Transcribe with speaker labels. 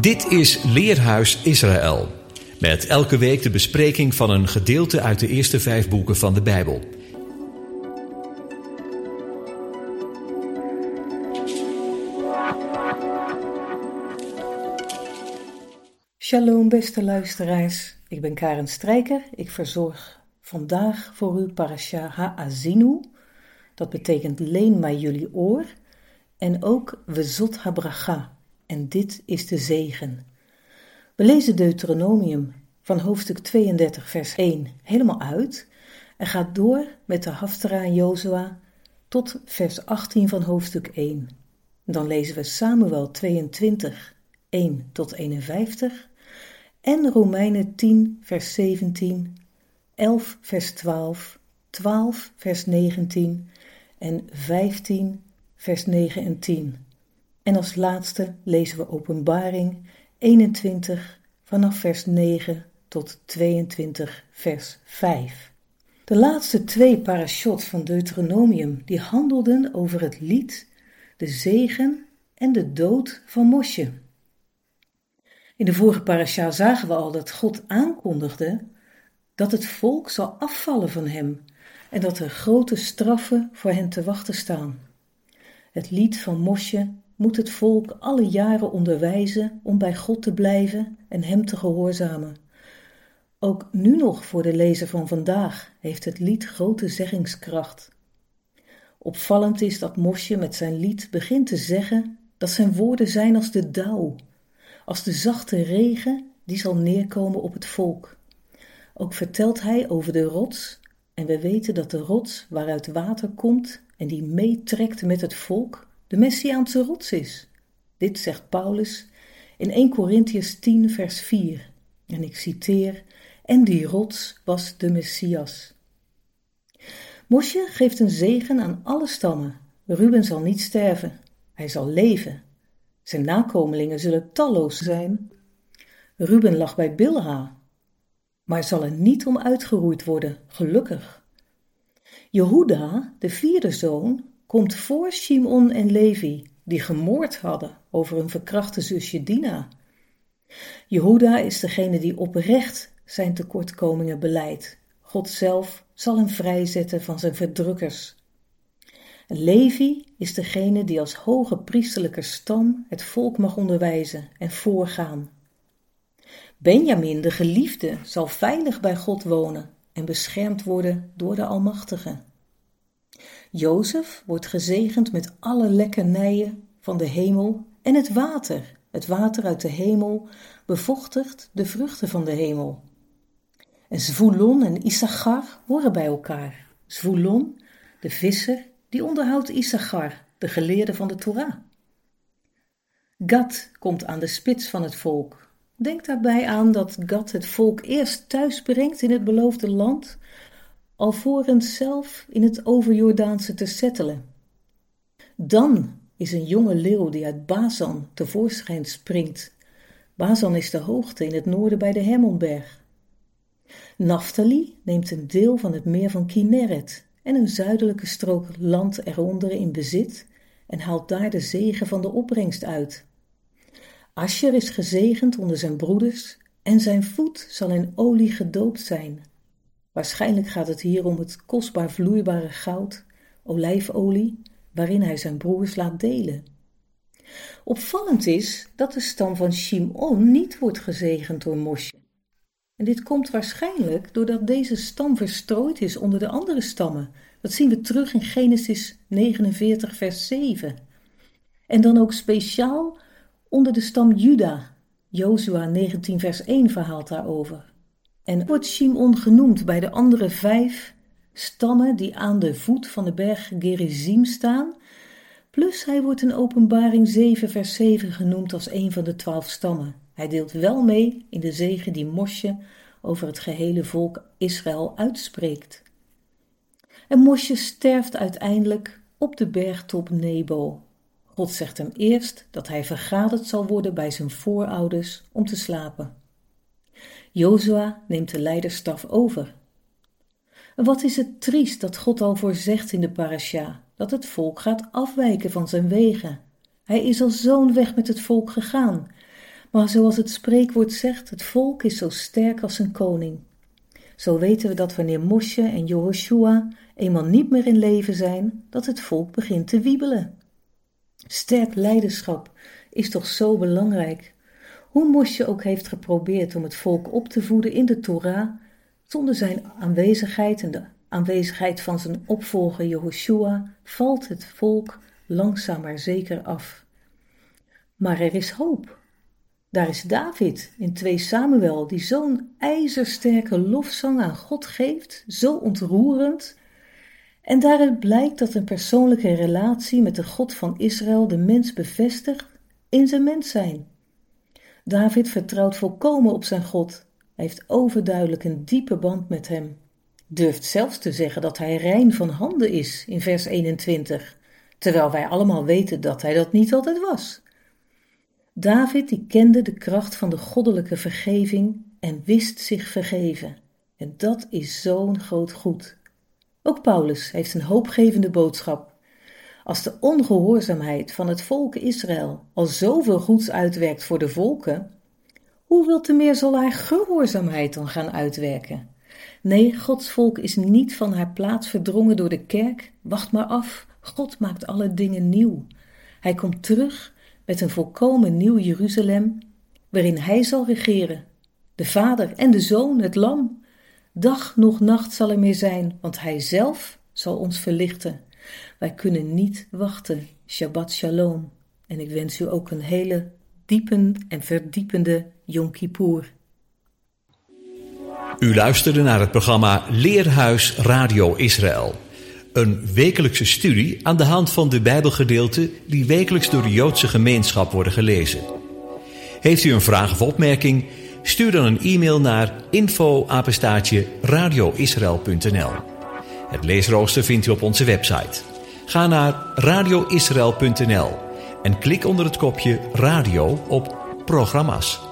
Speaker 1: Dit is Leerhuis Israël. Met elke week de bespreking van een gedeelte uit de eerste vijf boeken van de Bijbel.
Speaker 2: Shalom beste luisteraars, ik ben Karen Strijker. Ik verzorg vandaag voor u Parasha Ha'azinu. Dat betekent leen mij jullie oor. En ook Wezot Habracha. En dit is de zegen. We lezen Deuteronomium van hoofdstuk 32 vers 1 helemaal uit. En gaat door met de Haftara en Jozua tot vers 18 van hoofdstuk 1. Dan lezen we Samuel 22, 1 tot 51 en Romeinen 10, vers 17, 11, vers 12, 12, vers 19 en 15, vers 9 en 10. En als laatste lezen we Openbaring 21 vanaf vers 9 tot 22, vers 5. De laatste twee parashot van Deuteronomium die handelden over het lied, de zegen en de dood van Mosje. In de vorige parasha zagen we al dat God aankondigde dat het volk zal afvallen van hem en dat er grote straffen voor hen te wachten staan. Het lied van Mosje moet het volk alle jaren onderwijzen om bij God te blijven en hem te gehoorzamen. Ook nu nog voor de lezer van vandaag heeft het lied grote zeggingskracht. Opvallend is dat Mosje met zijn lied begint te zeggen dat zijn woorden zijn als de dauw, als de zachte regen die zal neerkomen op het volk. Ook vertelt hij over de rots, en we weten dat de rots waaruit water komt en die meetrekt met het volk, de Messiaanse rots is. Dit zegt Paulus in 1 Corinthians 10, vers 4. En ik citeer: En die rots was de Messias. Mosje geeft een zegen aan alle stammen. Ruben zal niet sterven, hij zal leven. Zijn nakomelingen zullen talloos zijn. Ruben lag bij Bilha, maar zal er niet om uitgeroeid worden, gelukkig. Jehuda, de vierde zoon, komt voor Shimon en Levi, die gemoord hadden over hun verkrachte zusje Dina. Jehuda is degene die oprecht zijn tekortkomingen beleidt. God zelf zal hem vrijzetten van zijn verdrukkers. Levi is degene die als hoge priesterlijke stam het volk mag onderwijzen en voorgaan. Benjamin, de geliefde, zal veilig bij God wonen en beschermd worden door de Almachtige. Jozef wordt gezegend met alle lekkernijen van de hemel en het water. Het water uit de hemel bevochtigt de vruchten van de hemel. En Zvulon en Issachar horen bij elkaar. Zvulon, de visser, die onderhoudt Issachar, de geleerde van de Torah. Gad komt aan de spits van het volk. Denk daarbij aan dat Gad het volk eerst thuis brengt in het beloofde land alvorens zelf in het overjordaanse te settelen. Dan is een jonge leeuw die uit Bazan tevoorschijn springt. Bazan is de hoogte in het noorden bij de Hermonberg. Naphtali neemt een deel van het meer van Kinneret en een zuidelijke strook land eronder in bezit en haalt daar de zegen van de opbrengst uit. Asher is gezegend onder zijn broeders en zijn voet zal in olie gedoopt zijn. Waarschijnlijk gaat het hier om het kostbaar vloeibare goud, olijfolie, waarin hij zijn broers laat delen. Opvallend is dat de stam van Shimon niet wordt gezegend door Mosje. En dit komt waarschijnlijk doordat deze stam verstrooid is onder de andere stammen. Dat zien we terug in Genesis 49, vers 7. En dan ook speciaal onder de stam Juda. Jozua 19, vers 1 verhaalt daarover. En wordt Shimon genoemd bij de andere vijf stammen die aan de voet van de berg Gerizim staan. Plus hij wordt in openbaring 7 vers 7 genoemd als een van de twaalf stammen. Hij deelt wel mee in de zegen die Mosje over het gehele volk Israël uitspreekt. En Mosje sterft uiteindelijk op de bergtop Nebo. God zegt hem eerst dat hij vergaderd zal worden bij zijn voorouders om te slapen. Jozua neemt de leiderstaf over. Wat is het triest dat God al voorzegt in de parasha, dat het volk gaat afwijken van zijn wegen. Hij is al zo'n weg met het volk gegaan. Maar zoals het spreekwoord zegt, het volk is zo sterk als een koning. Zo weten we dat wanneer Mosje en Jehoshua eenmaal niet meer in leven zijn, dat het volk begint te wiebelen. Sterk leiderschap is toch zo belangrijk. Hoe Mosje ook heeft geprobeerd om het volk op te voeden in de Torah, zonder zijn aanwezigheid en de aanwezigheid van zijn opvolger Jehoshua valt het volk langzaam maar zeker af. Maar er is hoop. Daar is David in 2 Samuel, die zo'n ijzersterke lofzang aan God geeft, zo ontroerend. En daaruit blijkt dat een persoonlijke relatie met de God van Israël de mens bevestigt in zijn mens zijn. David vertrouwt volkomen op zijn God. Hij heeft overduidelijk een diepe band met hem. Durft zelfs te zeggen dat hij rein van handen is in vers 21, terwijl wij allemaal weten dat hij dat niet altijd was. David die kende de kracht van de goddelijke vergeving en wist zich vergeven. En dat is zo'n groot goed. Ook Paulus heeft een hoopgevende boodschap. Als de ongehoorzaamheid van het volk Israël al zoveel goeds uitwerkt voor de volken, hoeveel te meer zal haar gehoorzaamheid dan gaan uitwerken? Nee, Gods volk is niet van haar plaats verdrongen door de kerk. Wacht maar af, God maakt alle dingen nieuw. Hij komt terug met een volkomen nieuw Jeruzalem, waarin Hij zal regeren. De Vader en de Zoon, het Lam. Dag nog nacht zal er meer zijn, want Hij zelf zal ons verlichten. Wij kunnen niet wachten. Shabbat Shalom. En ik wens u ook een hele diepend en verdiepende Yom Kippur.
Speaker 1: U luisterde naar het programma Leerhuis Radio Israël. Een wekelijkse studie aan de hand van de Bijbelgedeelten die wekelijks door de Joodse gemeenschap worden gelezen. Heeft u een vraag of opmerking? Stuur dan een e-mail naar info radioisrael.nl. Het leesrooster vindt u op onze website. Ga naar radioisrael.nl en klik onder het kopje radio op programma's.